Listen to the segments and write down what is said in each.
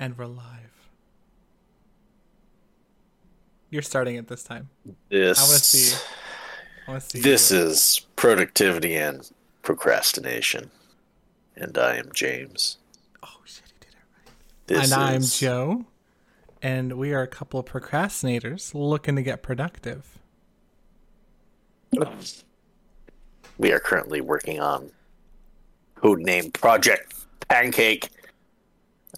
And we're live. You're starting it this time. This I want to see. I want to see. this you. is productivity and procrastination, and I am James. Oh shit, he did it right. This and I'm Joe, and we are a couple of procrastinators looking to get productive. We are currently working on code name Project Pancake,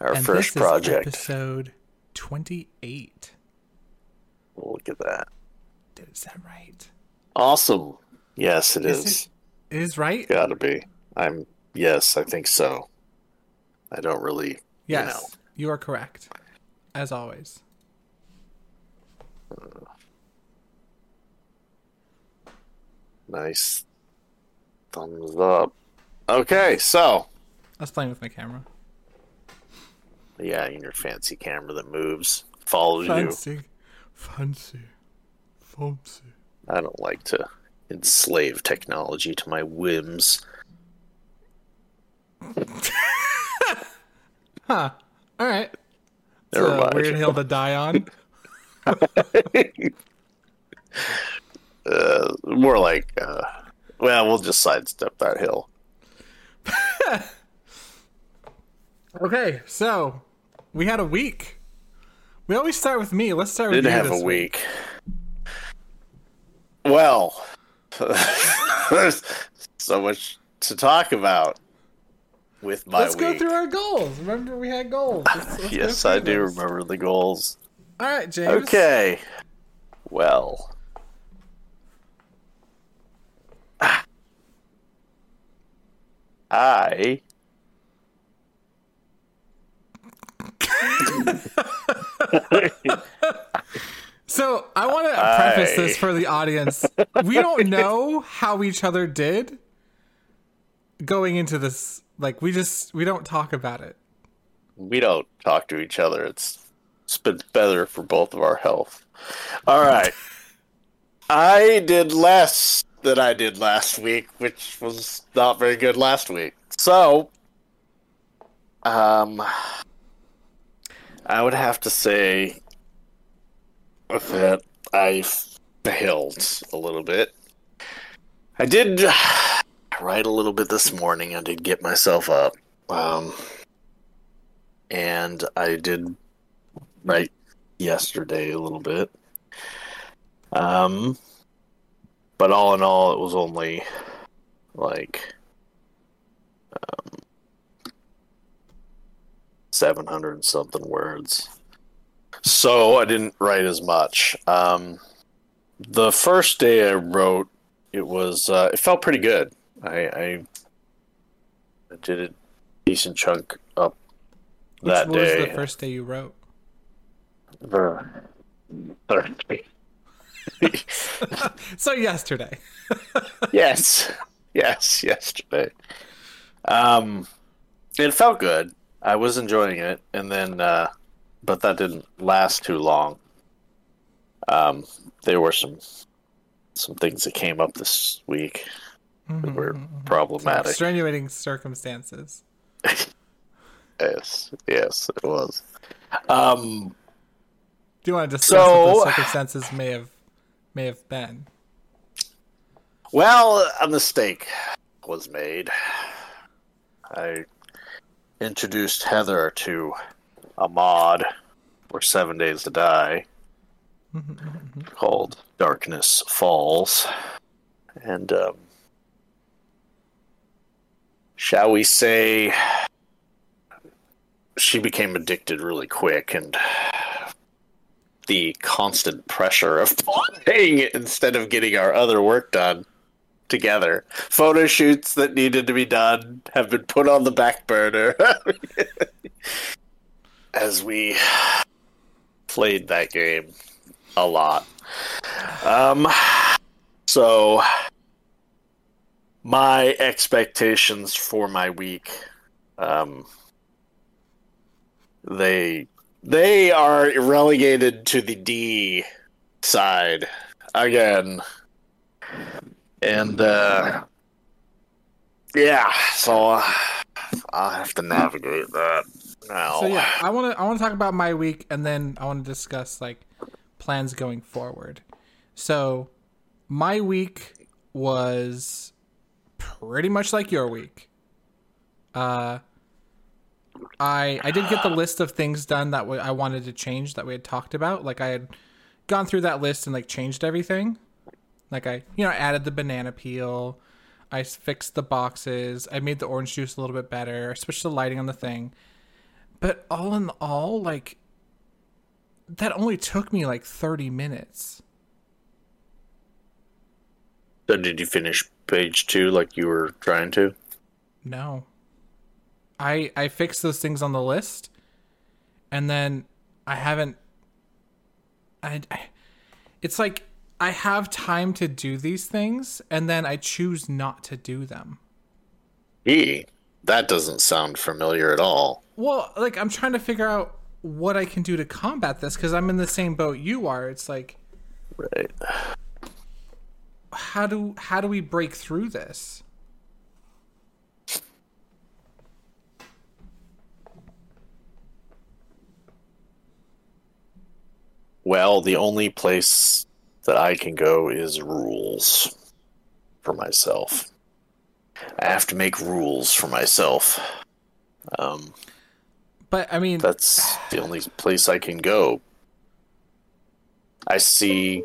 our and first project. is episode 28. Look at that! Did is that right? Awesome. Yes, it Is is. It is right. Gotta be. I'm. Yes, I think so. I don't really. Yes, know. you are correct, as always. Nice. Thumbs up. Okay, so I was playing with my camera. Yeah, in your fancy camera that moves, follows you. Fancy, fancy, fancy. I don't like to enslave technology to my whims. Huh. All right. It's Never a mind. weird hill to die on. Uh, more like, uh, well, we'll just sidestep that hill. Okay, so we had a week. We always start with me. Let's start with Did you have this a week. Well, there's so much to talk about with my Let's go through our goals. Remember, we had goals. Let's- let's yes, I do those. remember the goals. All right, James. Okay. Well. I So I want to preface this for the audience. We don't know how each other did going into this. Like, we just we don't talk about it. we don't talk to each other. It's it's been better for both of our health. All right. I did less than I did last week, which was not very good last week. So, um, I would have to say that I failed a little bit. I did write a little bit this morning. I did get myself up. Um, and I did write yesterday a little bit. Um, but all in all, it was only like um, seven hundred and something words. So I didn't write as much. Um, the first day I wrote, it was uh, it felt pretty good. I, I I did a decent chunk up Which that was day. the first day you wrote? For Thursday. So yesterday. yes, yes, yesterday. Um, it felt good. I was enjoying it, and then, uh, but that didn't last too long. Um, there were some some things that came up this week that were problematic. Extenuating circumstances. Yes, yes, it was. Um, Do you want to discuss what So- the circumstances may have may have been? Well, a mistake was made. I introduced Heather to a mod for Seven Days to Die called Darkness Falls. And, um, shall we say, she became addicted really quick, and the constant pressure of playing it instead of getting our other work done together. Photo shoots that needed to be done have been put on the back burner as we played that game a lot. Um, so my expectations for my week, um, they they are relegated to the D side again and uh yeah so uh, i'll have to navigate that now. So yeah, I want to I want to talk about my week, and then I want to discuss like plans going forward. So my week was pretty much like your week. Uh, I I did get the list of things done that I wanted to change that we had talked about. Like I had gone through that list and like changed everything. Like I you know added the banana peel. I fixed the boxes. I made the orange juice a little bit better. I switched the lighting on the thing. But all in all, like that only took me like 30 minutes. So did you finish page two like you were trying to? No. I I fixed those things on the list and then I haven't I, I it's like I have time to do these things and then I choose not to do them. Gee, that doesn't sound familiar at all. Well, like I'm trying to figure out what I can do to combat this cuz I'm in the same boat you are. It's like Right. how do how do we break through this? Well, the only place that I can go is rules for myself. I have to make rules for myself. Um, But I mean, that's the only place I can go. I see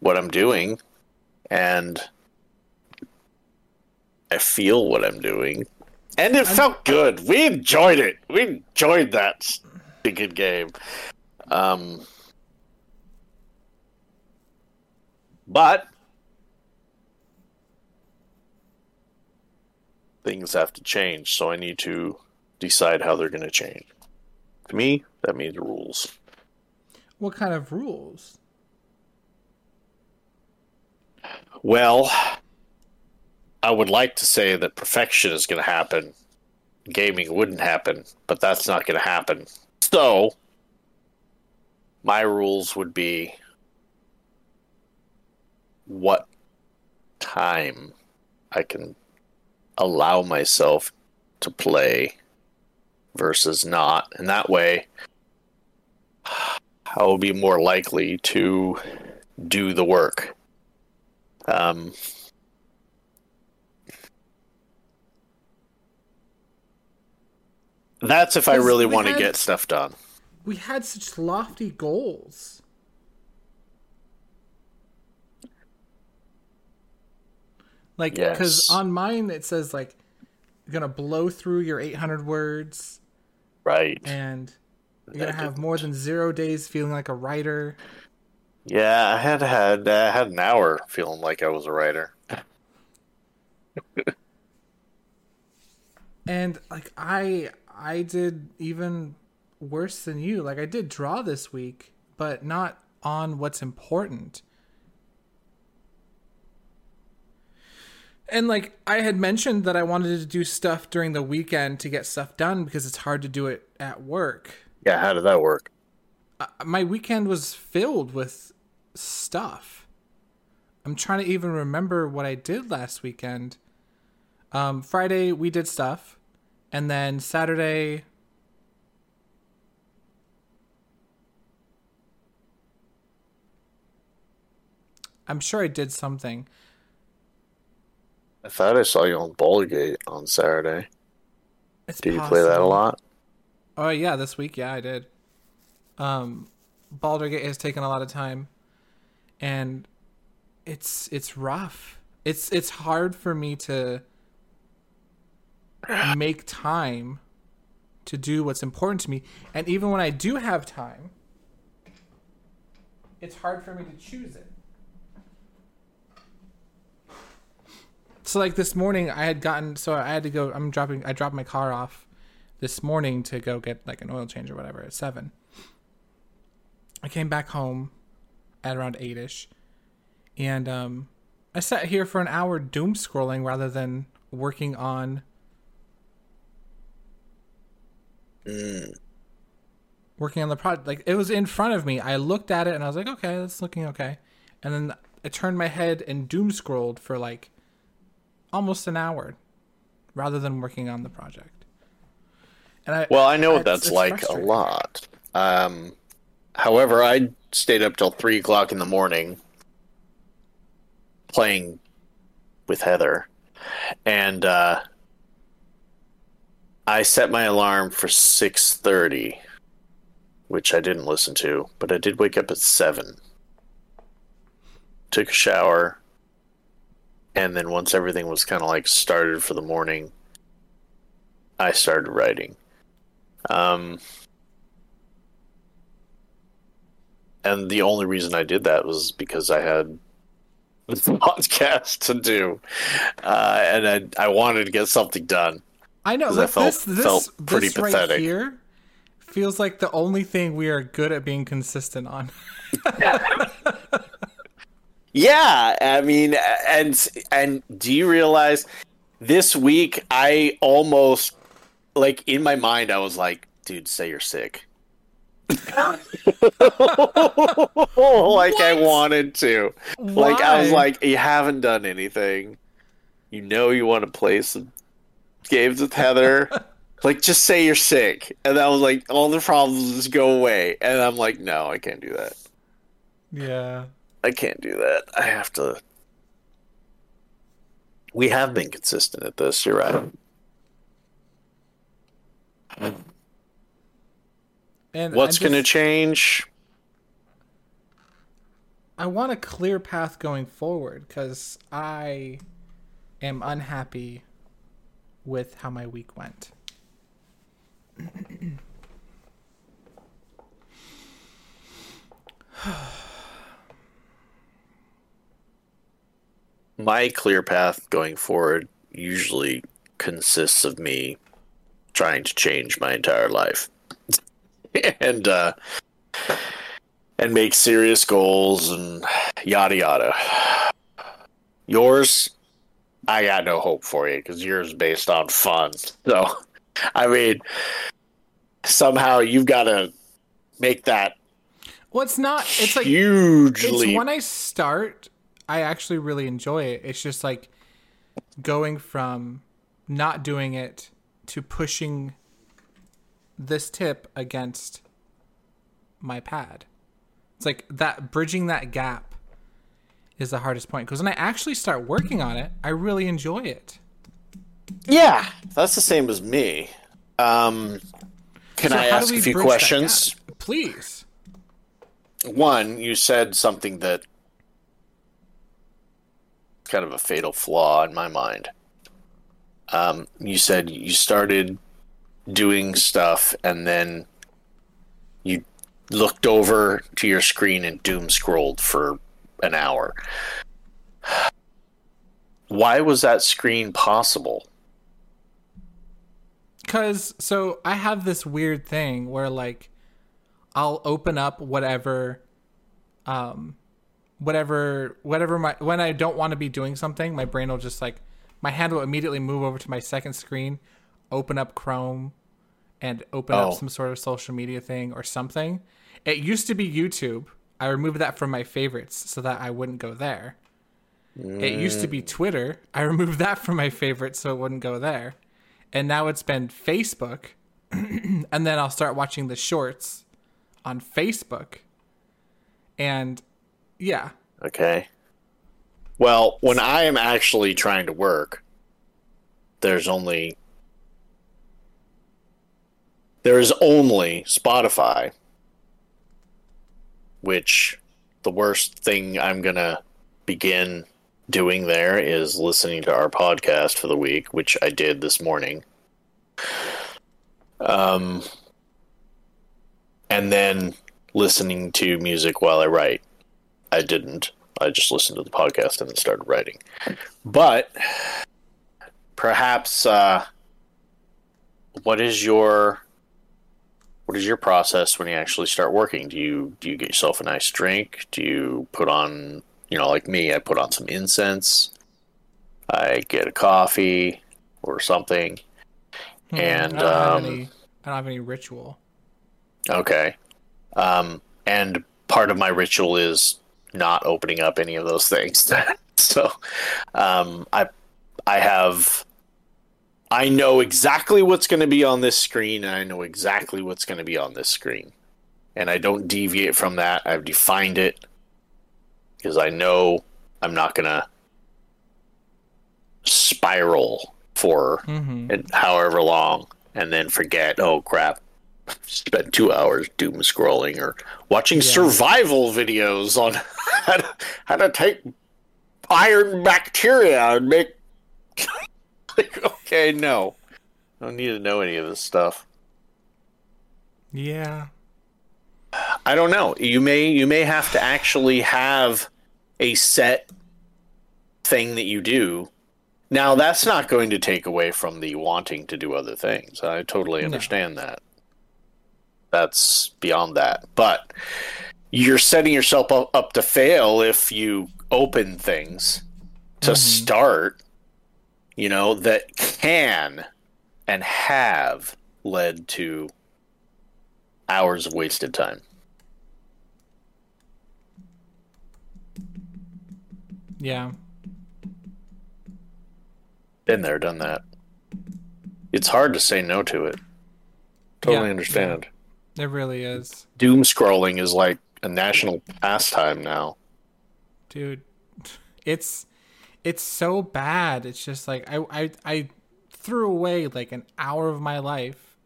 what I'm doing and I feel what I'm doing. And it felt good. We enjoyed it. We enjoyed that stinking game. Um, but things have to change, so I need to decide how they're going to change. To me, that means rules. what kind of rules? Well, I would like to say that perfection is going to happen. Gaming wouldn't happen, but that's not going to happen. So, my rules would be what time I can allow myself to play versus not. And that way, I will be more likely to do the work. Um, that's if I really want to get stuff done. We had such lofty goals. Like, because Yes. on mine it says like, you're gonna blow through your 800 words, Right. and you're gonna have more than zero days feeling like a writer. Yeah, I had had I had an hour feeling like I was a writer. And like I, I did even worse than you. Like I did draw this week, but not on what's important. And like I had mentioned that I wanted to do stuff during the weekend to get stuff done because it's hard to do it at work. Yeah, how did that work? Uh, my weekend was filled with stuff. I'm trying to even remember what I did last weekend. Um, Friday we did stuff, and then Saturday. I'm sure I did something. I thought I saw you on Ballgate on Saturday. It's Did you play that a lot? Oh yeah, this week, yeah, I did. Um, Baldur's Gate has taken a lot of time, and it's it's rough. It's it's hard for me to make time to do what's important to me, and even when I do have time, it's hard for me to choose it. So like this morning, I had gotten so I had to go. I'm dropping. I dropped my car off this morning to go get like an oil change or whatever at seven. I came back home at around eight ish, and um, I sat here for an hour doom scrolling rather than working on working on the project. Like it was in front of me. I looked at it and I was like, okay, that's looking okay. And then I turned my head and doom scrolled for like almost an hour rather than working on the project. And I, Well, I know what that's like a lot. Um, however, I stayed up till three o'clock in the morning playing with Heather, and uh, I set my alarm for six thirty, which I didn't listen to, but I did wake up at seven. Took a shower, and then once everything was kind of like started for the morning, I started writing. Um, and the only reason I did that was because I had this podcast to do, uh, and I, I wanted to get something done. I know 'Cause I felt- this this, felt pretty this right pathetic. here feels like the only thing we are good at being consistent on. Yeah, I mean, and and do you realize this week I almost like in my mind I was like, dude, say you're sick. like I wanted to. Like I was like, you haven't done anything. You know you want to play some games with Heather. like just say you're sick. And I was like, all the problems just go away. And I'm like, no, I can't do that. yeah. I can't do that. I have to. We have been consistent at this. You're right. And What's going to change? I want a clear path going forward because I am unhappy with how my week went. My clear path going forward usually consists of me trying to change my entire life and uh, and make serious goals and yada yada. Yours, I got no hope for you because yours is based on fun. So, I mean, somehow you've got to make that Well, it's not. It's like hugely. it's when I start, I actually really enjoy it. It's just like going from not doing it to pushing this tip against my pad. It's like that bridging that gap is the hardest point because when I actually start working on it, I really enjoy it. Yeah, that's the same as me. Um, can So I ask a few questions? Please. One, you said something that kind of a fatal flaw in my mind. Um, you said you started doing stuff and then you looked over to your screen and doom scrolled for an hour. Why was that screen possible? Cause so I have this weird thing where like I'll open up whatever um whatever whatever my when I don't want to be doing something, my brain will just like my hand will immediately move over to my second screen, open up Chrome and open Oh. up some sort of social media thing or something. It used to be YouTube. I removed that from my favorites so that I wouldn't go there. It used to be mm. Twitter. I removed that from my favorites so it wouldn't go there. And now it's been Facebook. and then I'll start watching the shorts on Facebook. And yeah, Okay. Well, when I am actually trying to work, there's only there's only Spotify, which the worst thing I'm gonna begin doing there is listening to our podcast for the week, which I did this morning. Um, and then listening to music while I write. I didn't. I just listened to the podcast and then started writing. But perhaps, uh, what is your what is your process when you actually start working? Do you do you get yourself a nice drink? Do you put on you know like me? I put on some incense. I get a coffee or something. And I don't, have um, any, I don't have any ritual. Okay. Um, and part of my ritual is not opening up any of those things. so, um, I, I have, I know exactly what's going to be on this screen, and I know exactly what's going to be on this screen. And I don't deviate from that. I've defined it because I know I'm not going to spiral for Mhm. however long and then forget, oh crap, spent two hours doom scrolling or watching Yeah. survival videos on how to, how to take iron bacteria and make. like, okay, no. I don't need to know any of this stuff. Yeah. I don't know. You may you may have to actually have a set thing that you do. Now that's not going to take away from the wanting to do other things. I totally No. understand that. That's beyond that. But you're setting yourself up, up to fail if you open things to Mhm. start, you know, that can and have led to hours of wasted time. Yeah. Been there, done that. It's hard to say no to it. Totally Yeah, understand. It really is. Doom scrolling is like a national pastime now. Dude. It's it's so bad. It's just like I I I threw away like an hour of my life.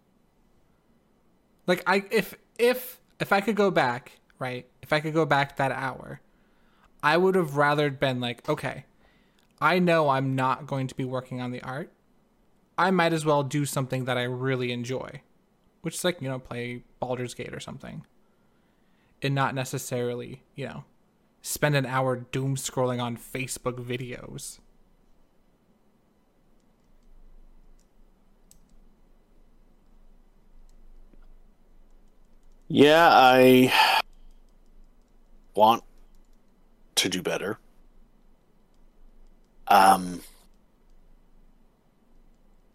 Like I if if if I could go back, right? If I could go back that hour, I would have rather been like, okay, I know I'm not going to be working on the art. I might as well do something that I really enjoy, which is like, you know, play Baldur's Gate or something. And not necessarily, you know, spend an hour doom scrolling on Facebook videos. Yeah, I want to do better. Um,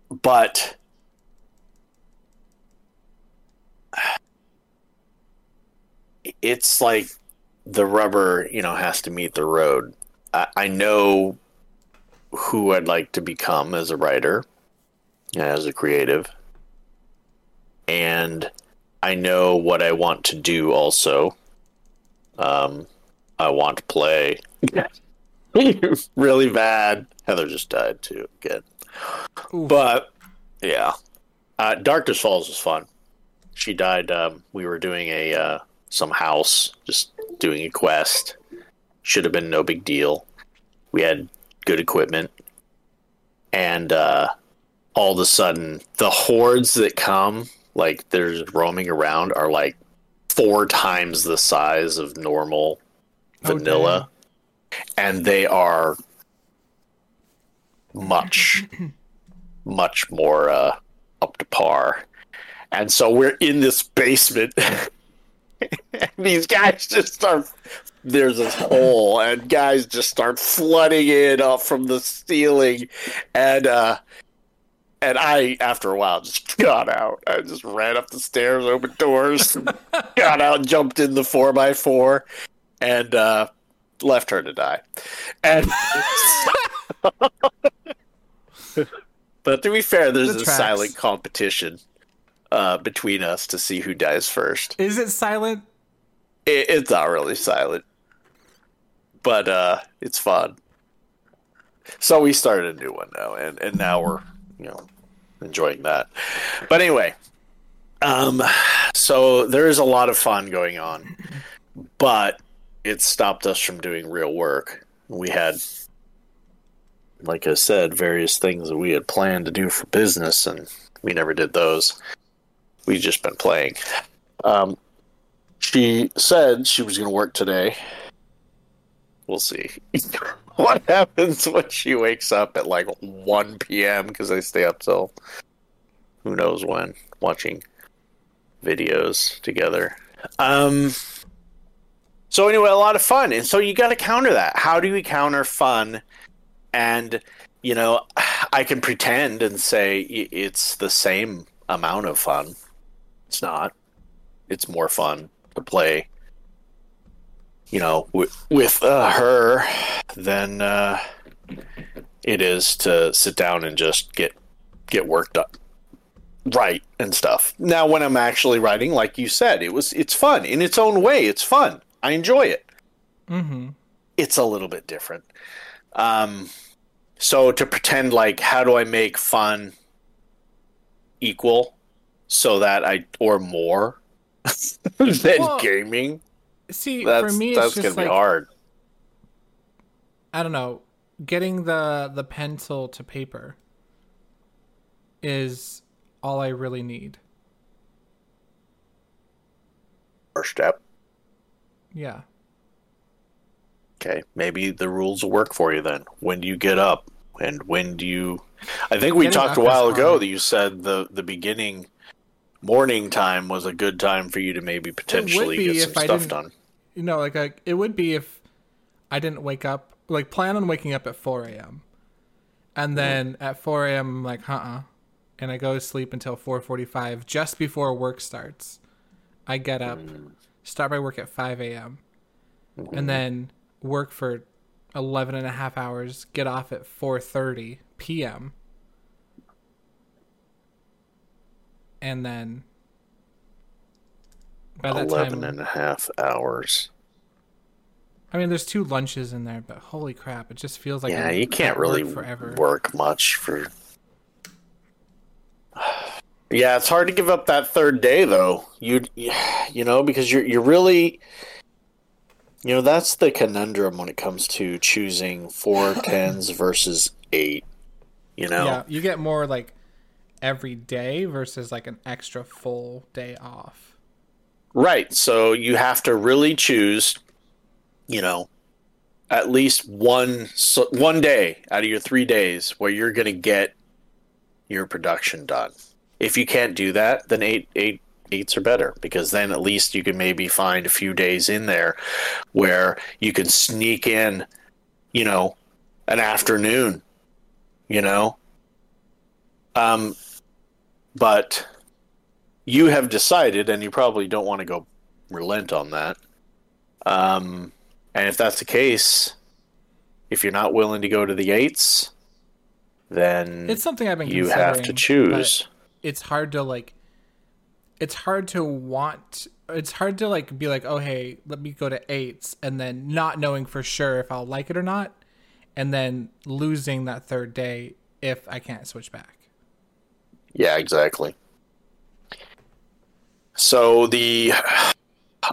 but it's like the rubber, you know, has to meet the road. I, I know who I'd like to become as a writer, as a creative, and I know what I want to do also. Um, I want to play really bad. Heather just died too again. Oof. But yeah, uh, Darkness Falls was fun. She died. Um, we were doing a uh, some house, just doing a quest. Should have been no big deal. We had good equipment, and uh, all of a sudden, the hordes that come, like they're roaming around, are like four times the size of normal Oh, vanilla, and they are much, much more uh, up to par. And so we're in this basement. these guys just start. There's this hole, and guys just start flooding in up from the ceiling, and uh, and I, after a while, just got out. I just ran up the stairs, opened doors, got out, jumped in the four by four, and uh, left her to die. And but to be fair, there's The a silent competition uh, between us to see who dies first. Is it silent? It, it's not really silent, but uh, it's fun. So we started a new one now, and and now we're you know enjoying that. But anyway, um, so there is a lot of fun going on, but it stopped us from doing real work. We had, like I said, various things that we had planned to do for business, and we never did those. We've just been playing. Um, she said she was going to work today. We'll see what happens when she wakes up at like 1 p.m. because I stay up till who knows when watching videos together. Um. So anyway, a lot of fun, and so you got to counter that. How do we counter fun? And you know, I can pretend and say it's the same amount of fun. It's not. It's more fun to play. You know, with, with uh, her than uh, it is to sit down and just get get work done right and stuff. Now when I'm actually writing, like you said, it was it's fun in its own way. It's fun. I enjoy it. Mm-hmm. It's a little bit different. Um so to pretend like how do I make fun equal so that I or more than Well, gaming? See, That's for me, it's that's just gonna like be hard. I don't know, getting the the pencil to paper is all I really need. First step. Yeah. Okay, maybe the rules will work for you then. When do you get up, and when do you? I think we Getting talked a while ago that you said the the beginning morning time was a good time for you to maybe potentially get some stuff done. You know, like I, it would be if I didn't wake up, like plan on waking up at 4 a.m. And mm-hmm. then at 4 a.m., I'm like, uh-uh. And I go to sleep until 4.45, just before work starts. I get up, mm. start my work at 5 a.m. Mm-hmm. And then work for 11 and a half hours, get off at 4.30 p.m. And then by that 11 time, and a half hours. I mean, there's two lunches in there, but holy crap, it just feels like yeah, you can't really work forever. work much for. Yeah, it's hard to give up that third day though. You you know because you're you're really you know that's the conundrum when it comes to choosing four tens versus eight. You know, Yeah, you get more like every day versus like an extra full day off. Right. So you have to really choose, you know, at least one one day out of your 3 days where you're going to get your production done. If you can't do that, then eight eight eights are better because then at least you can maybe find a few days in there where you can sneak in, you know, an afternoon, you know. Um but you have decided, and you probably don't want to go relent on that. Um, and if that's the case, if you're not willing to go to the eights, then It's something I've been you have to choose. It's hard to like it's hard to want it's hard to like be like, "Oh, hey, let me go to 8s" and then not knowing for sure if I'll like it or not and then losing that third day if I can't switch back. Yeah, exactly. So the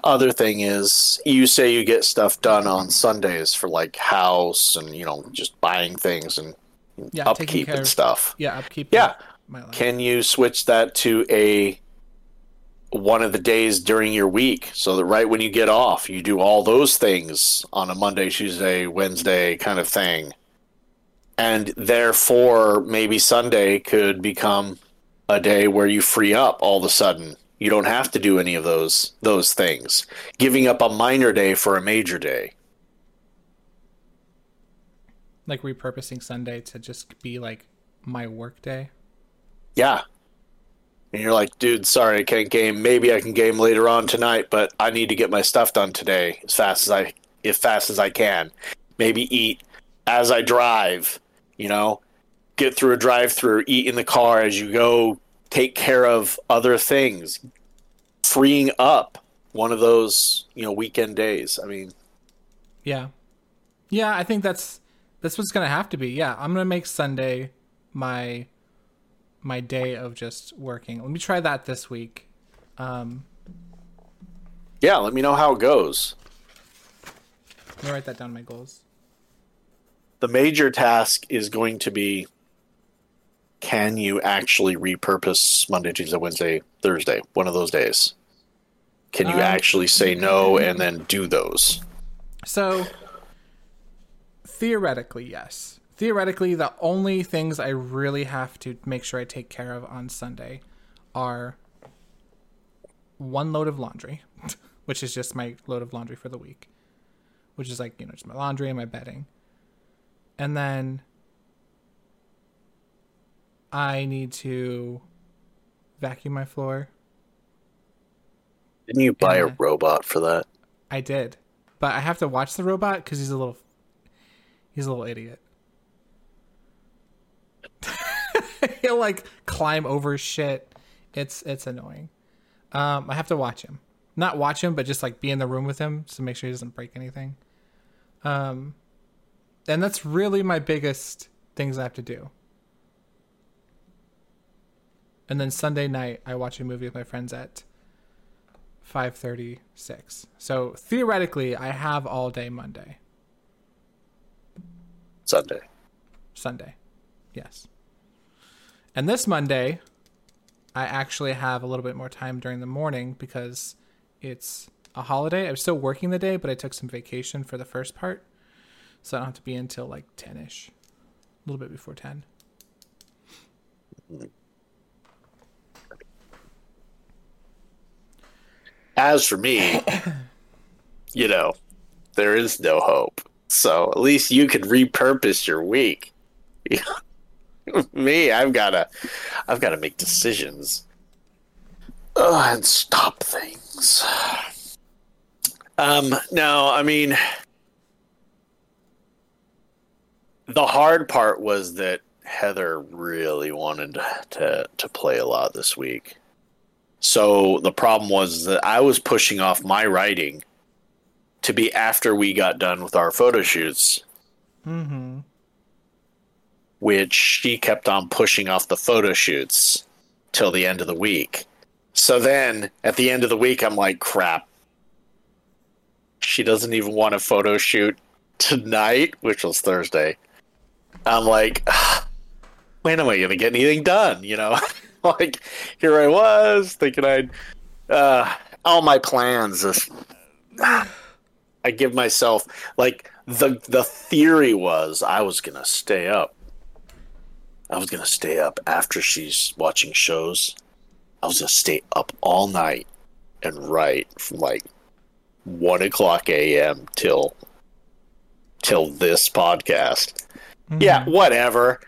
other thing is, you say you get stuff done on Sundays for like house and you know just buying things and Yeah, upkeep and stuff. yeah, upkeep Yeah. Can you switch that to a one of the days during your week so that right when you get off, you do all those things on a Monday, Tuesday, Wednesday kind of thing. And therefore, maybe Sunday could become a day where you free up all of a sudden. You don't have to do any of those those things. Giving up a minor day for a major day. like repurposing Sunday to just be like my work day. Yeah. And you're like, dude, sorry, I can't game. Maybe I can game later on tonight, but I need to get my stuff done today as fast as I as fast as I can. Maybe eat as I drive, you know, get through a drive through, eat in the car as you go, take care of other things. Freeing up one of those, you know, weekend days. I mean, Yeah. Yeah, I think that's that's what's gonna have to be. Yeah, I'm gonna make Sunday my my day of just working. Let me try that this week. Um, yeah, let me know how it goes. let me write that down in my goals. the major task is going to be can you actually repurpose Monday, Tuesday, Wednesday, Thursday, one of those days? Can you Um, actually say no and then do those? So theoretically, yes. Theoretically, the only things I really have to make sure I take care of on Sunday are one load of laundry, which is just my load of laundry for the week, which is like, you know, just my laundry and my bedding. And then I need to vacuum my floor. Didn't you buy a robot for that? I did, but I have to watch the robot because he's a little, he's a little idiot. He'll like climb over shit. It's it's annoying. Um, I have to watch him. Not watch him, but just like be in the room with him to make sure he doesn't break anything. Um, and that's really my biggest things I have to do. And then Sunday night, I watch a movie with my friends at 5:36. So theoretically, I have all day Monday. Sunday. Sunday. Yes. And this Monday, I actually have a little bit more time during the morning because it's a holiday. I'm still working the day, but I took some vacation for the first part. So I don't have to be until like 10 ish. A little bit before 10. Mm-hmm. As for me, you know, there is no hope. So at least you can repurpose your week. me, I've gotta, I've gotta make decisions uh, and stop things. Um, no, I mean, the hard part was that Heather really wanted to to play a lot this week. So the problem was that I was pushing off my writing to be after we got done with our photo shoots. Mm-hmm. Which she kept on pushing off the photo shoots till the end of the week. So then at the end of the week, I'm like, crap. She doesn't even want a photo shoot tonight, which was Thursday. I'm like, when am I going to get anything done? You know, like here I was thinking I'd, uh, all my plans. Just, I give myself like the the theory was I was gonna stay up. I was gonna stay up after she's watching shows. I was gonna stay up all night and write from like one o'clock a.m. till till this podcast. Mm-hmm. Yeah, whatever.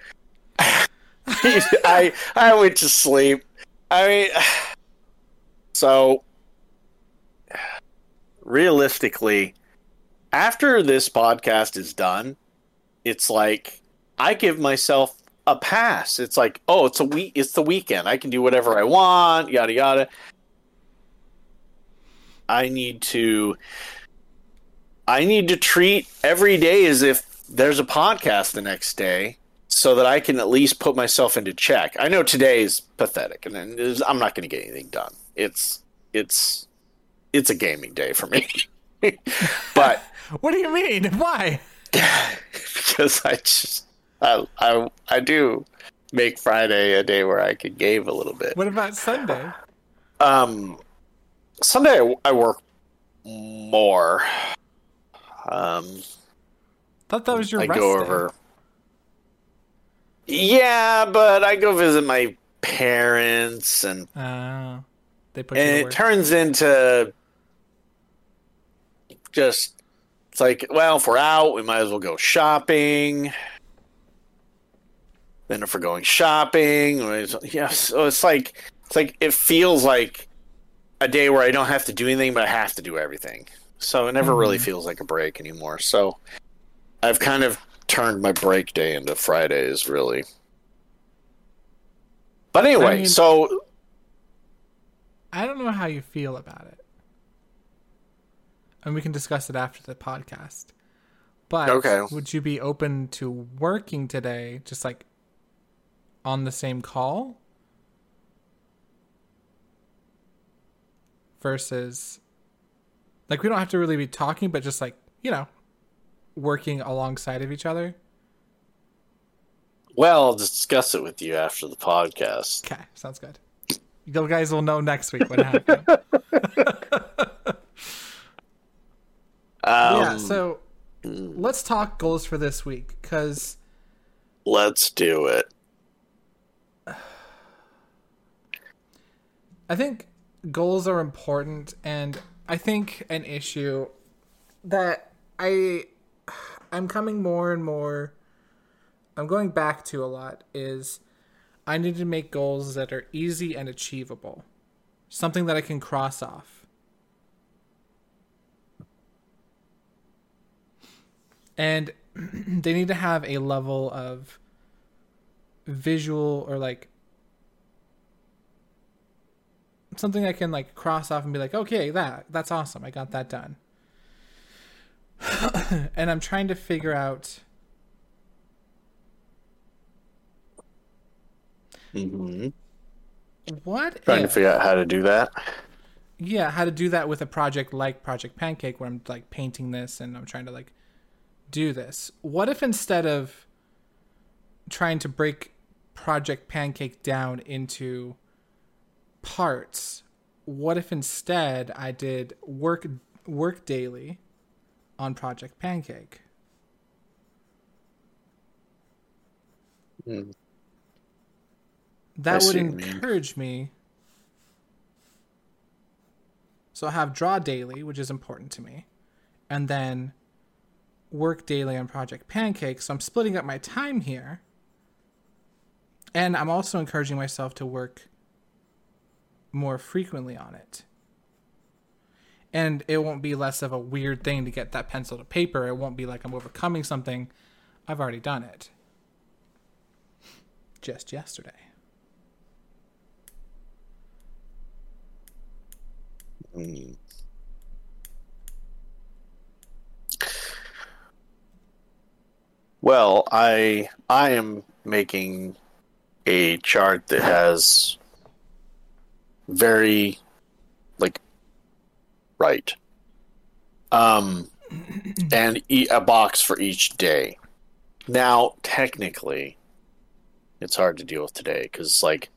I I went to sleep. I mean, so realistically, after this podcast is done, it's like I give myself a pass. It's like, oh, it's a week. It's the weekend. I can do whatever I want. Yada yada. I need to. I need to treat every day as if there's a podcast the next day so that I can at least put myself into check. I know today is pathetic, and I'm not going to get anything done. It's it's it's a gaming day for me. but what do you mean? Why? because I just I, I I do make Friday a day where I could game a little bit. What about Sunday? Um, Sunday I, I work more. Um, thought that was your. I go day. Yeah, but I go visit my parents, and uh, they put and it turns into just it's like, well, if we're out, we might as well go shopping. Then if we're going shopping, yeah, so it's like it's like it feels like a day where I don't have to do anything, but I have to do everything. So it never mm-hmm. really feels like a break anymore. So I've kind of turned my break day into Fridays, really. But anyway, I mean, so I don't know how you feel about it, and we can discuss it after the podcast. But okay. would you be open to working today, just like on the same call, versus like we don't have to really be talking, but just like you know, working alongside of each other? Well, I'll discuss it with you after the podcast. Okay, sounds good. You guys will know next week what happened. um, yeah, so let's talk goals for this week because. Let's do it. I think goals are important, and I think an issue that I I'm coming more and more I'm going back to a lot is I need to make goals that are easy and achievable. Something that I can cross off. And they need to have a level of visual or like something I can like cross off and be like, okay, that that's awesome. I got that done. and I'm trying to figure out hmm what Trying to figure out how to do that. yeah how to do that with a project like project pancake where i'm like painting this and i'm trying to like do this what if instead of trying to break project pancake down into parts what if instead i did work work daily on project pancake Hmm. that I would see what you mean. encourage me so I have draw daily, which is important to me, and then work daily on Project Pancake. So I'm splitting up my time here. And I'm also encouraging myself to work more frequently on it. And it won't be less of a weird thing to get that pencil to paper. It won't be like I'm overcoming something. I've already done it. Just yesterday. Mm. Well, I I am making a chart that has very right um and e- a box for each day. Now, technically, it's hard to deal with today because like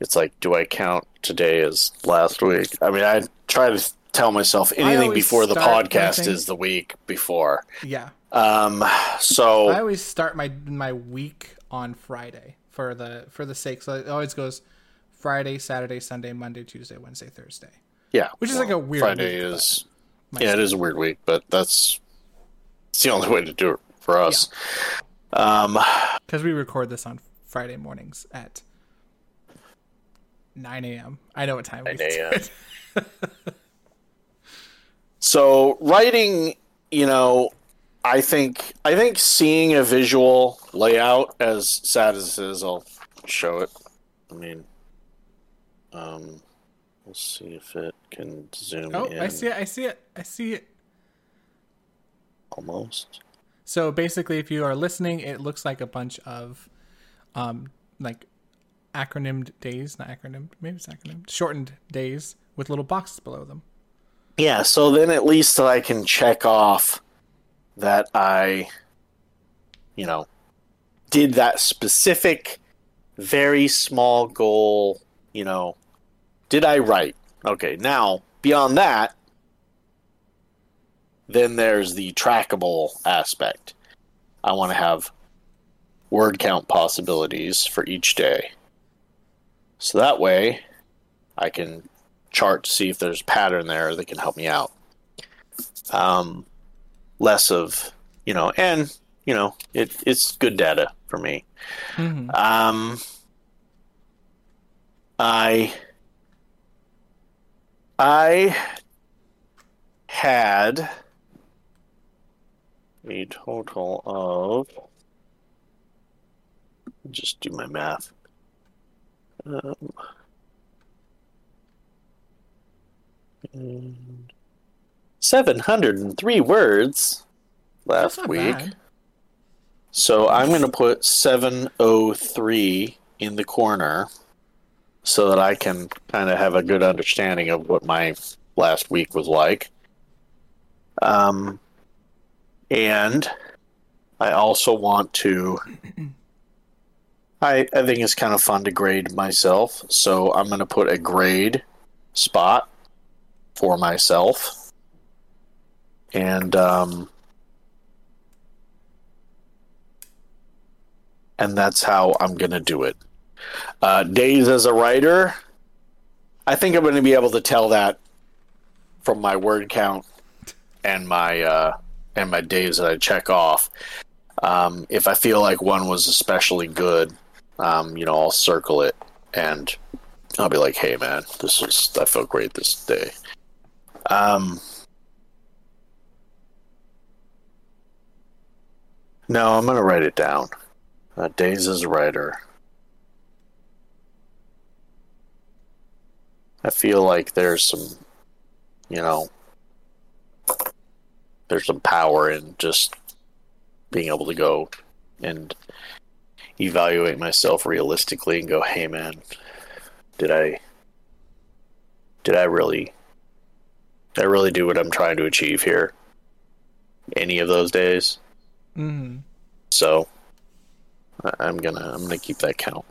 it's like, do I count today as last week? I mean, I try to tell myself anything before the podcast is the week before. Yeah. Um, so I always start my my week on Friday for the for the sake. So it always goes Friday, Saturday, Sunday, Monday, Tuesday, Wednesday, Thursday. Yeah, which is like a weird Friday week, is yeah, it is a weird week, but that's it's the only way to do it for us. Um, because we record this on Friday mornings at 9 a.m. I know what time we 9 a.m.. So writing, you know, I think I think seeing a visual layout, as sad as it is, I'll show it. I mean, um, we'll see if it can zoom Oh, in. I see it. I see it. I see it. Almost. So basically, if you are listening, it looks like a bunch of, um, like acronymed days, not acronymed, maybe it's acronymed, shortened days with little boxes below them. Yeah. So then at least I can check off that I, you know, did that specific, very small goal. You know, did I write? Okay. Now beyond that, then there's the trackable aspect. I want to have word count possibilities for each day. So that way I can chart to see if there's a pattern there that can help me out. Um, less of, you know, and, you know, it, it's good data for me. Mhm. Um, I I had a total of just do my math. Um, and 703 words last week. bad. So I'm going to put 703 in the corner so that I can kind of have a good understanding of what my last week was like. Um, and I also want to. I, I think it's kind of fun to grade myself, so I'm going to put a grade spot for myself. And um, and that's how I'm going to do it. Uh, days as a writer, I think I'm going to be able to tell that from my word count and my uh, and my days that I check off. Um, if I feel like one was especially good, um, you know, I'll circle it and I'll be like, "Hey, man, this was I felt great this day." Um, no, I'm going to write it down. Uh, Days as a writer. I feel like there's some, you know, there's some power in just being able to go and evaluate myself realistically and go, "Hey, man, did I, did I really, did I really do what I'm trying to achieve here?" Any of those days. Mm-hmm. So I'm gonna I'm gonna keep that count.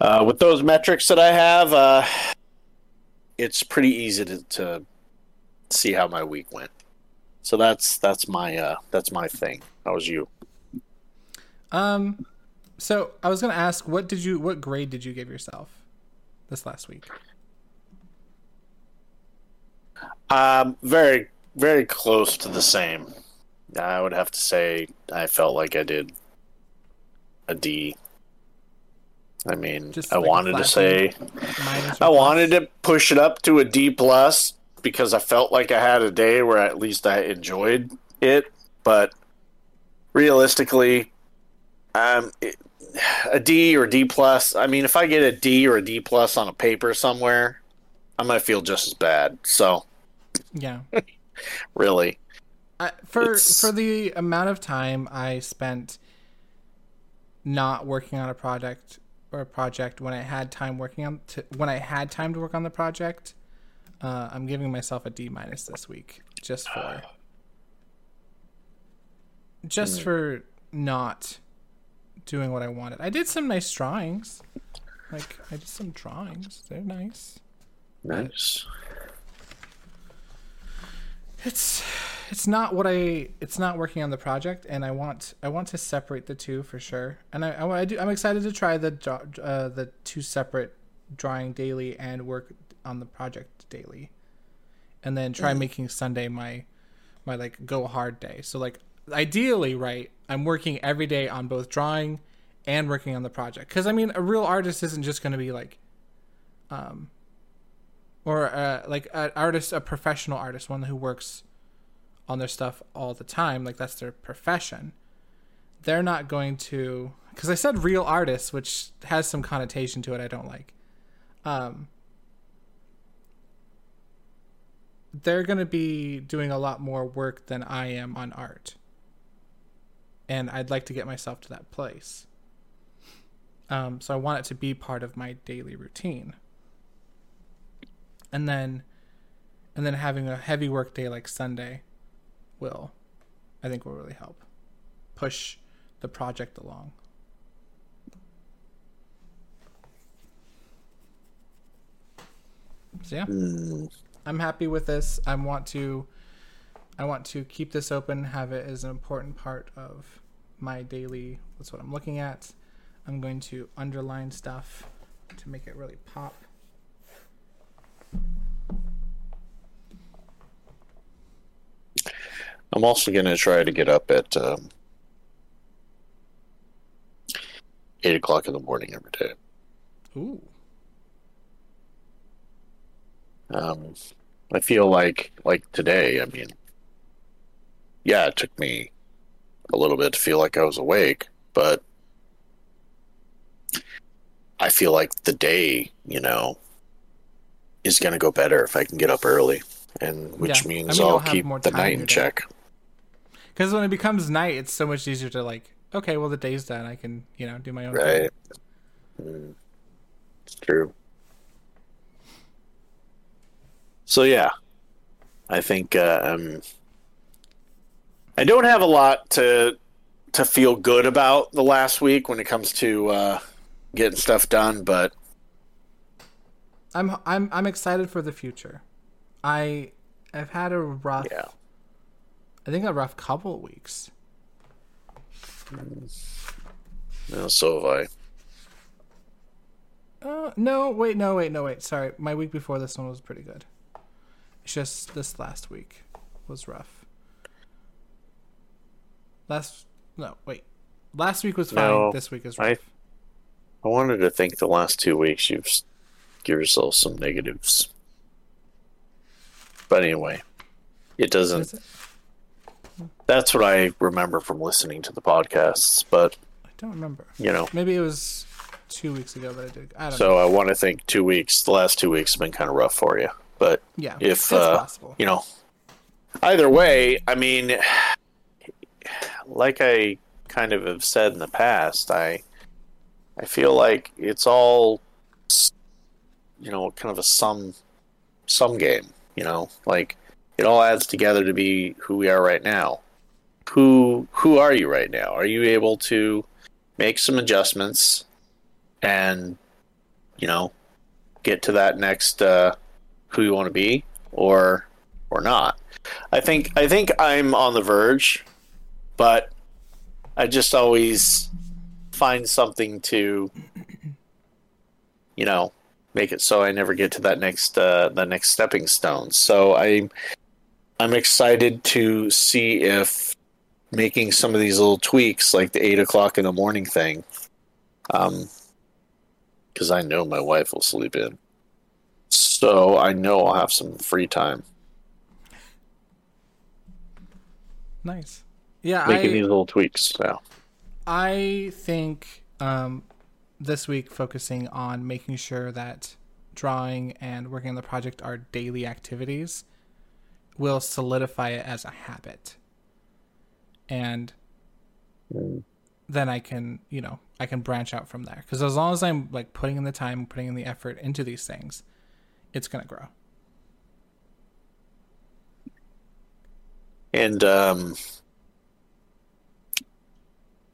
Uh, with those metrics that I have, uh, it's pretty easy to, to see how my week went. So that's that's my uh, that's my thing. How was you? Um, so I was gonna ask, what did you, what grade did you give yourself this last week? Um, very very close to the same. I would have to say I felt like I did a D. I mean, Just I like wanted to say I wanted to push it up to a D plus because I felt like I had a day where at least I enjoyed it, but realistically, um, it, a D or D plus. I mean, if I get a D or a D plus on a paper somewhere, I'm gonna feel just as bad. So Yeah. really, I, for It's- for the amount of time I spent not working on a project or a project when I had time working on to, when I had time to work on the project, uh, I'm giving myself a D minus this week just for just for not doing what I wanted. I did some nice drawings. Like I did some drawings. They're nice. nice. it's it's not what I it's not working on the project and I want I want to separate the two for sure. And I I, I do I'm excited to try the uh, the two separate drawing daily and work on the project daily. And then try making Sunday my my like go hard day. So like ideally right I'm working every day on both drawing and working on the project. Because I mean a real artist isn't just going to be like um or uh, like an artist, a professional artist, one who works on their stuff all the time, like that's their profession. They're not going to, because I said real artists, which has some connotation to it I don't like. Um, they're going to be doing a lot more work than I am on art. And I'd like to get myself to that place. Um, so I want it to be part of my daily routine and then and then having a heavy work day like Sunday will I think will really help push the project along. So yeah, Hmm. I'm happy with this. I want to I want to keep this open, have it as an important part of my daily that's what I'm looking at. I'm going to underline stuff to make it really pop. I'm also gonna try to get up at um, eight o'clock in the morning every day. Ooh. Um, I feel like like today. I mean, yeah, it took me a little bit to feel like I was awake, but I feel like the day, you know, is going to go better if I can get up early, and which Yeah. I means mean, I'll have keep the night in check. Because when it becomes night, it's so much easier to like, okay, well the day's done. I can, you know, do my own thing. Right. Mm, it's true. So yeah, I think uh, um, I don't have a lot to to feel good about the last week when it comes to uh, getting stuff done, but I'm I'm I'm excited for the future. I I've had a rough, yeah, I think a rough couple of weeks. no, so have I. Uh, no, wait, no, wait, no, wait. Sorry, my week before this one was pretty good. It's just this last week was rough. Last no, wait. Last week was fine. No, this week is I- rough. I wanted to think the last two weeks you've s- give yourself some negatives, but anyway, it doesn't. It? That's what I remember from listening to the podcasts, but I don't remember. You know, Maybe it was two weeks ago that I did. I don't know. so I want to think two weeks. The last two weeks have been kind of rough for you, but Yeah, if uh, possible. you know, either way, I mean, like I kind of have said in the past, I I feel like it's all you know, kind of a sum sum game, you know, like it all adds together to be who we are right now. Who who are you right now? Are you able to make some adjustments and you know, get to that next uh who you want to be or or not? I think I think I'm on the verge, but I just always find something to you know make it so I never get to that next uh, the next stepping stone. So I I'm excited to see if making some of these little tweaks, like the eight o'clock in the morning thing, um, because I know my wife will sleep in, so I know I'll have some free time Nice. Yeah, making I, these little tweaks. Now, I think um, this week focusing on making sure that drawing and working on the project are daily activities will solidify it as a habit. And then I can, you know, I can branch out from there. Because as long as I'm like putting in the time, putting in the effort into these things, it's gonna grow. and um,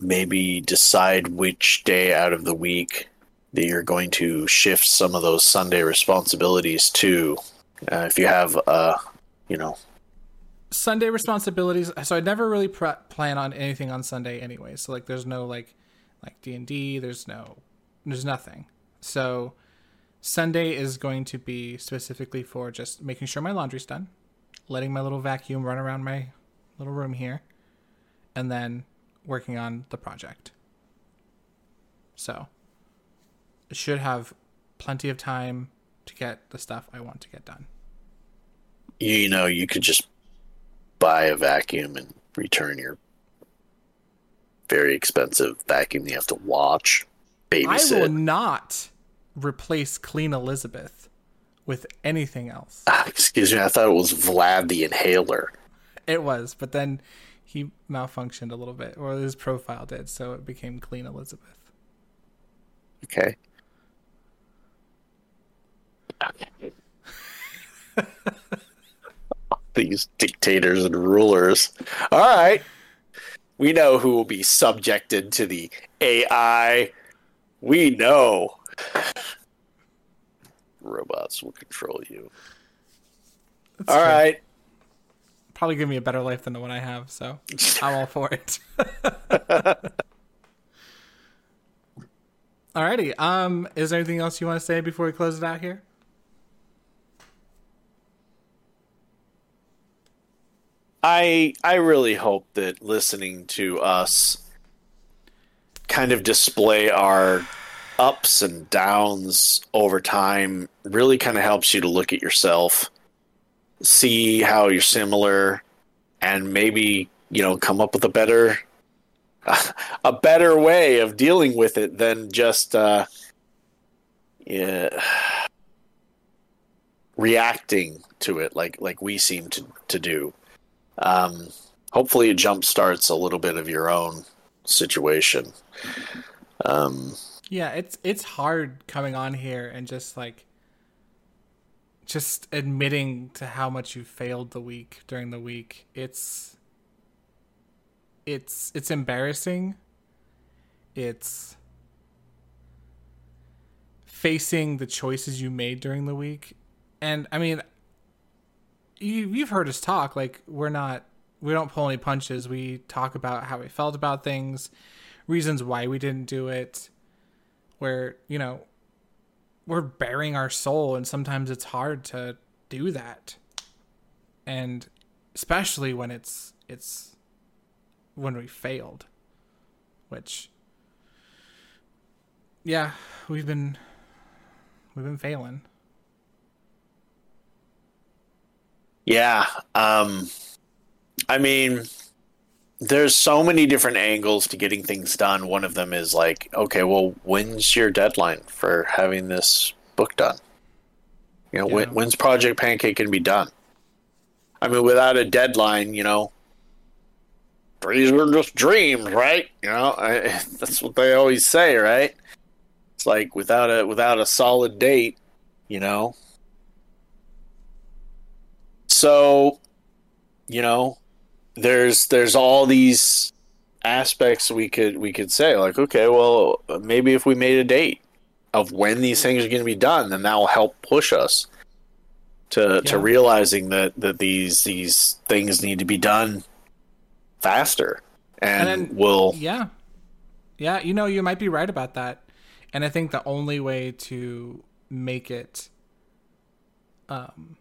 maybe decide which day out of the week that you're going to shift some of those Sunday responsibilities to. Uh, if you have, uh, you know, Sunday responsibilities. So I never really pre- plan on anything on Sunday anyway. So like, there's no like, like D and D. There's no, there's nothing. So Sunday is going to be specifically for just making sure my laundry's done, letting my little vacuum run around my little room here, and then working on the project. So it should have plenty of time to get the stuff I want to get done. you know, you could just buy a vacuum and return your very expensive vacuum you have to watch, babysit. I will not replace Clean Elizabeth with anything else. Ah, excuse me, I thought it was Vlad the Inhaler. It was, but then he malfunctioned a little bit, or his profile did, so it became Clean Elizabeth. Okay. Okay. These dictators and rulers. All right. We know who will be subjected to the AI. We know. Robots will control you. That's All true. right. Probably give me a better life than the one I have, so I'm all for it. Alrighty. Um, is there anything else you want to say before we close it out here? I I really hope that listening to us kind of display our ups and downs over time really kind of helps you to look at yourself, see how you're similar, and maybe you know come up with a better a better way of dealing with it than just uh, yeah, reacting to it like like we seem to to do um, hopefully it jump starts a little bit of your own situation. Um, Yeah, it's it's hard coming on here and just like just admitting to how much you failed the week during the week. It's it's it's embarrassing. It's facing the choices you made during the week. And I mean you you've heard us talk like we're not we don't pull any punches. We talk about how we felt about things, reasons why we didn't do it where you know we're bearing our soul and sometimes it's hard to do that and especially when it's it's when we failed which yeah we've been we've been failing yeah. Um, I mean, there's so many different angles to getting things done. One of them is like, okay, well, when's your deadline for having this book done? You know, when, when's Project Pancake going to be done? I mean, without a deadline, you know, these are just dreams, right? You know, I, that's what they always say, right? It's like without a without a solid date, you know. So, you know, there's there's all these aspects we could we could say like, okay, well, maybe if we made a date of when these things are going to be done, then that will help push us to to realizing that that these these things need to be done faster, and, And then- will Yeah. Yeah, you know, you might be right about that. And I think the only way to make it um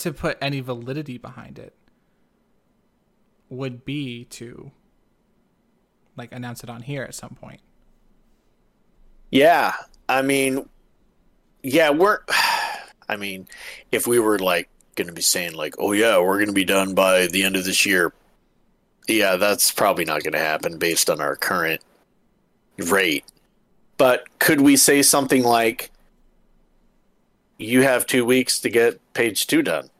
to put any validity behind it would be to like announce it on here at some point. Yeah, I mean, yeah, we're. I mean, if we were like going to be saying like, "Oh yeah, we're going to be done by the end of this year," yeah, that's probably not going to happen based on our current rate. But could we say something like, "You have two weeks to get page two done"?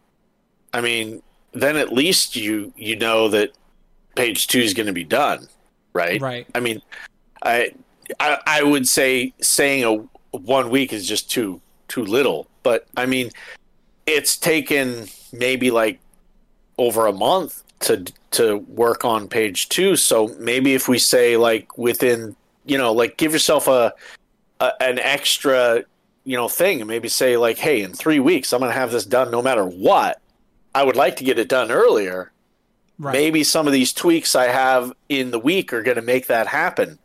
I mean, then at least you you know that page two is going to be done, right? Right. I mean, I, I I would say saying a one week is just too too little, but I mean, it's taken maybe like over a month to to work on page two. So maybe if we say like within you know like give yourself a, a an extra you know thing and maybe say like hey in three weeks I'm gonna have this done no matter what. I would like to get it done earlier, Right. maybe some of these tweaks I have in the week are going to make that happen.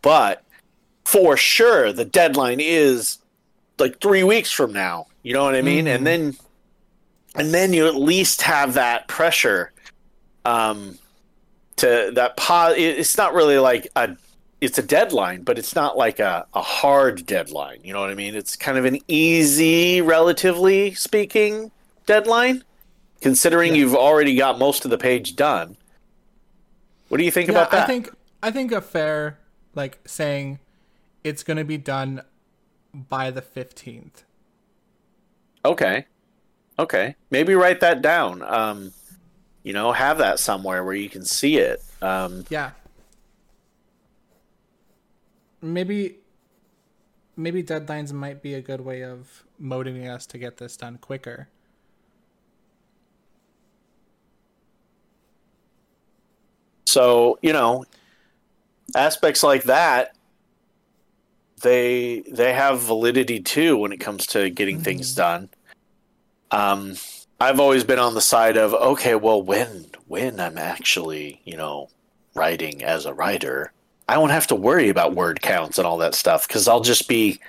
But for sure, the deadline is like three weeks from now. You know what I mean? Mhm. And then, and then you at least have that pressure. Um, to that po- It's not really like a. It's a deadline, but it's not like a, a hard deadline. You know what I mean? It's kind of an easy, relatively speaking, deadline considering Yeah. you've already got most of the page done. What do you think yeah, about that? I think I think a fair like saying it's going to be done by the 15th. okay, okay, maybe write that down. Um, you know, have that somewhere where you can see it. Um, Yeah. Maybe maybe deadlines might be a good way of motivating us to get this done quicker. so you know, aspects like that, they they have validity too when it comes to getting things done. Um, I've always been on the side of okay, well, when when I'm actually you know writing as a writer, I won't have to worry about word counts and all that stuff because I'll just be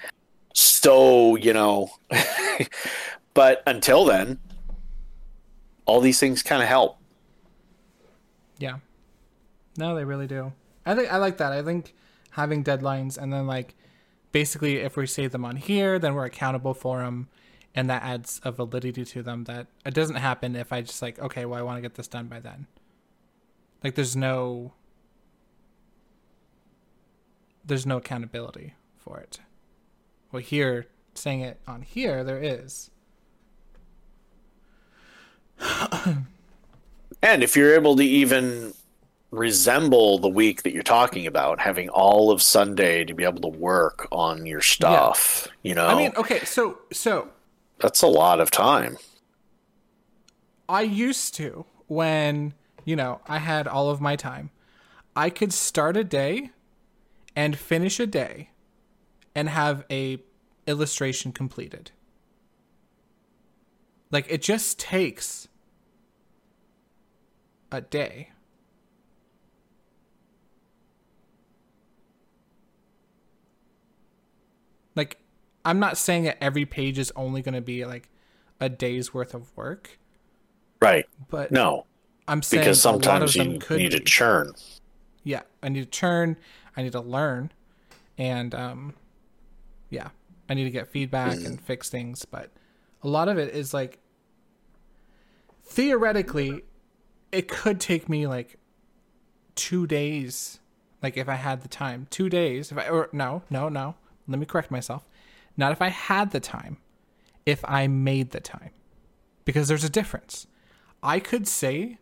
so you know. but until then, all these things kind of help. Yeah. No, they really do. I think I like that. I think having deadlines and then like basically if we say them on here, then we're accountable for them and that adds a validity to them that it doesn't happen if I just like okay, well I want to get this done by then. Like there's no there's no accountability for it. Well here saying it on here there is. And if you're able to even resemble the week that you're talking about, having all of Sunday to be able to work on your stuff, you know, I mean, okay, so so that's a lot of time. I used to when, you know, I had all of my time. I could start a day and finish a day and have a illustration completed. Like it just takes a day. Like I'm not saying that every page is only going to be like a day's worth of work, Right. but No, I'm saying because a lot of sometimes you could need to churn. Yeah, I need to churn. I need to learn, and um, yeah, I need to get feedback and fix things. But a lot of it is like theoretically, it could take me like two days, like if I had the time, two days. If I or no, no, no. Let me correct myself. Not if I had the time, if I made the time, because there's a difference. I could say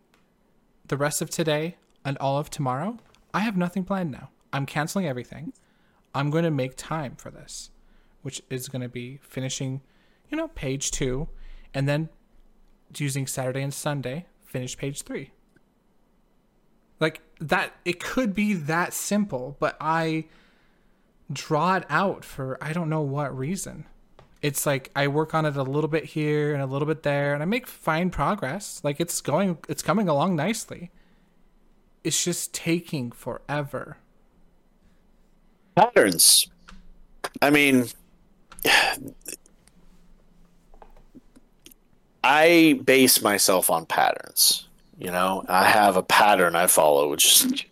the rest of today and all of tomorrow, I have nothing planned now. I'm canceling everything. I'm going to make time for this, which is going to be finishing, you know, page two, and then using Saturday and Sunday, finish page three. Like that, it could be that simple, but I draw it out for I don't know what reason. It's like I work on it a little bit here and a little bit there, and I make fine progress. Like it's going, it's coming along nicely. It's just taking forever. Patterns. I mean, I base myself on patterns. You know, I have a pattern I follow, which is,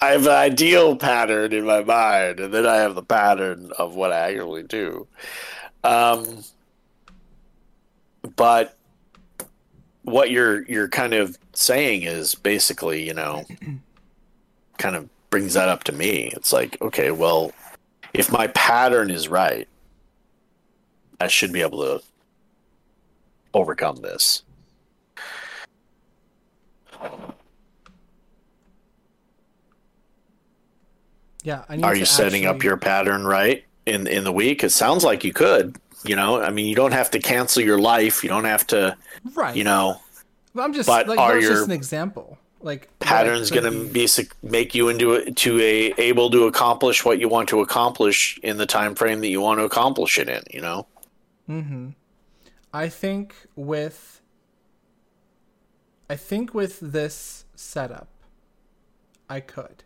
I have an ideal pattern in my mind, and then I have the pattern of what I actually do. Um, but what you're you're kind of saying is basically, you know, kind of brings that up to me. It's like, okay, well, if my pattern is right, I should be able to overcome this. Yeah, I need Are you setting up your pattern right in in the week? It sounds like you could. You know, I mean, you don't have to cancel your life. You don't have to, right? you know, I'm just but like are your just an example. Like patterns going to be make you into a, to a able to accomplish what you want to accomplish in the time frame that you want to accomplish it in. You know, Mm-hmm. I think with I think with this setup, I could.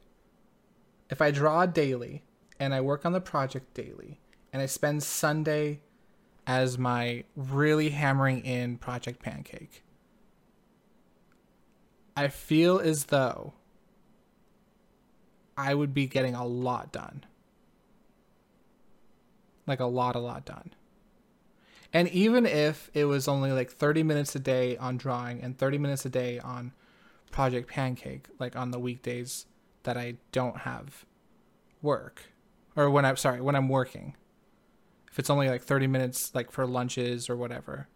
If I draw daily and I work on the project daily and I spend Sunday as my really hammering in Project Pancake, I feel as though I would be getting a lot done. Like a lot, a lot done. And even if it was only like 30 minutes a day on drawing and 30 minutes a day on Project Pancake, like on the weekdays that I don't have work, or when I'm sorry, when I'm working, if it's only like 30 minutes like for lunches or whatever,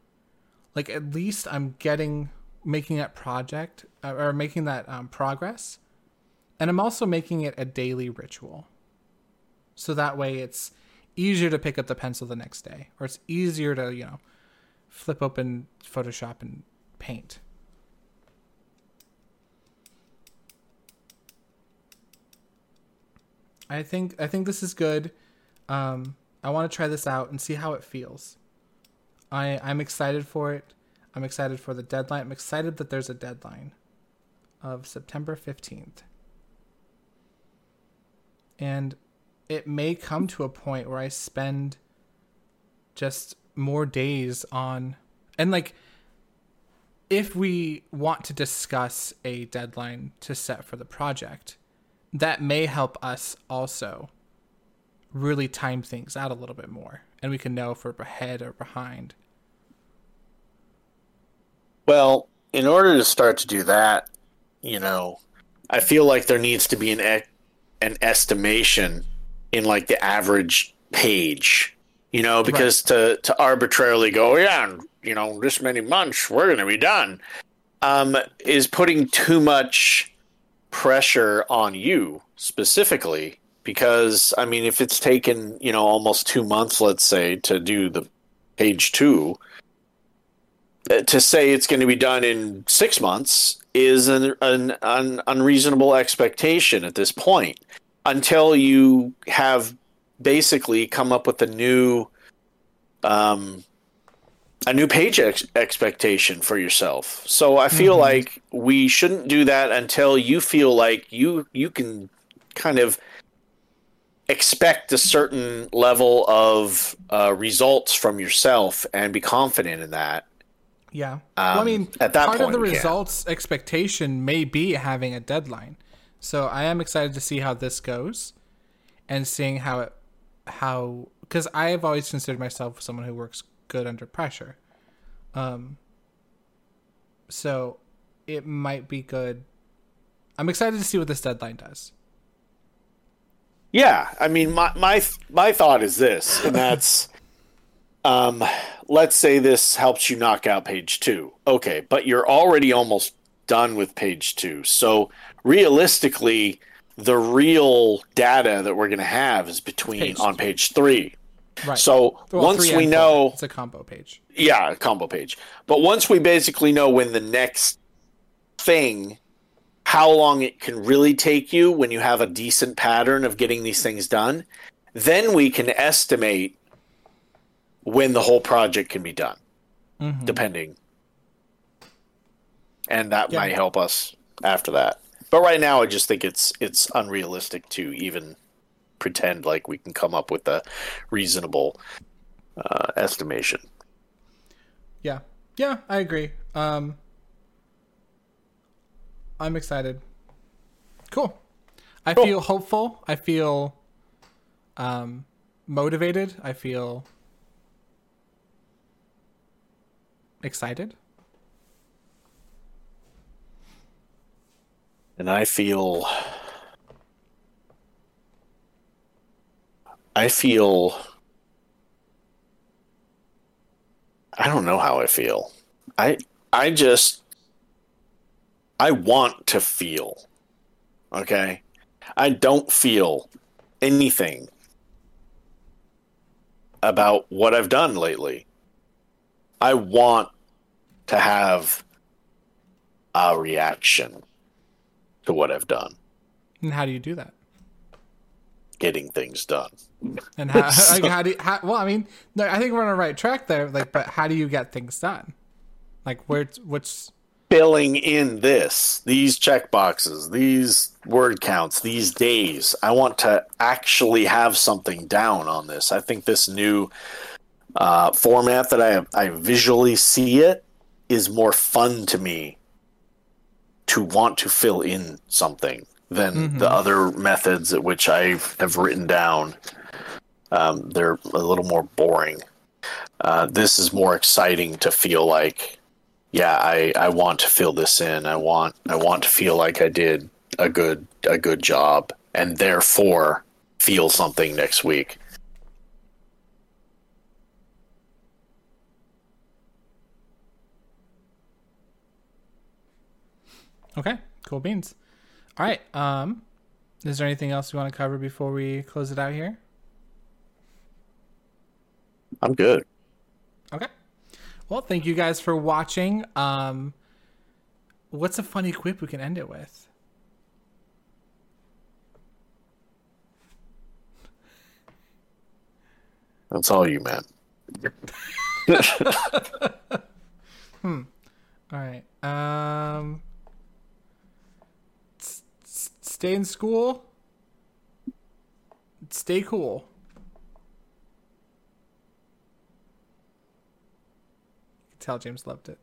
like at least I'm getting, making that project uh, or making that um, progress. And I'm also making it a daily ritual. So that way it's easier to pick up the pencil the next day, or it's easier to, you know, flip open Photoshop and paint. I think I think this is good. Um, I want to try this out and see how it feels. I I'm excited for it. I'm excited for the deadline. I'm excited that there's a deadline of September 15th. And it may come to a point where I spend just more days on and like if we want to discuss a deadline to set for the project, that may help us also really time things out a little bit more and we can know if we're ahead or behind. Well, in order to start to do that, you know, I feel like there needs to be an e- an estimation in like the average page, you know, because to to arbitrarily go, yeah, in, you know, this many months we're going to be done, um, is putting too much pressure on you specifically. Because I mean, if it's taken you know almost two months, let's say, to do the page two, uh, to say it's going to be done in six months is an, an, an unreasonable expectation at this point until you have basically come up with a new um, a new page ex- expectation for yourself so i feel Mhm. like we shouldn't do that until you feel like you you can kind of expect a certain level of uh, results from yourself and be confident in that Yeah. well, I Um, mean, at that part of point, the yeah. results expectation may be having a deadline. So I am excited to see how this goes, and seeing how it, how because I have always considered myself someone who works good under pressure. Um. So, it might be good. I'm excited to see what this deadline does. Yeah, I mean, my my my thought is this, and that's, um, let's say this helps you knock out page two. Okay, but you're already almost done with page two. So realistically, the real data that we're going to have is between Page on page three. Right. So Well, once we and four. know, it's a combo page. yeah, a combo page. But once we basically know when the next thing, how long it can really take you when you have a decent pattern of getting these things done, then we can estimate when the whole project can be done, Mhm. depending. And that Yeah. might help us after that. But right now, I just think it's it's unrealistic to even pretend like we can come up with a reasonable uh, estimation. Yeah. Yeah, I agree. Um I'm excited. Cool. I Cool. feel hopeful. I feel um motivated. I feel excited. and I feel I feel I don't know how I feel. I I just I want to feel. Okay? I don't feel anything about what I've done lately. I want to have a reaction to what I've done, And how do you do that? getting things done. And how, like, how do you, how, well, I mean, no, I think we're on the right track there. Like, but how do you get things done? Like, where, what's, Filling in this, these check boxes, these word counts, these days. I want to actually have something down on this. I think this new uh, format that I I visually see it is more fun to me to want to fill in something than the other methods at which I have written down. Um, they're a little more boring. Uh, this is more exciting to feel like, yeah, I, I want to fill this in. I want I want to feel like I did a good a good job, and therefore feel something next week. Okay, cool beans. All right. Um, is there anything else you want to cover before we close it out here? I'm good. Okay. Well, thank you guys for watching. Um, what's a funny quip we can end it with? That's all you, man. All right. Um, stay in school. Stay cool. You can tell James loved it.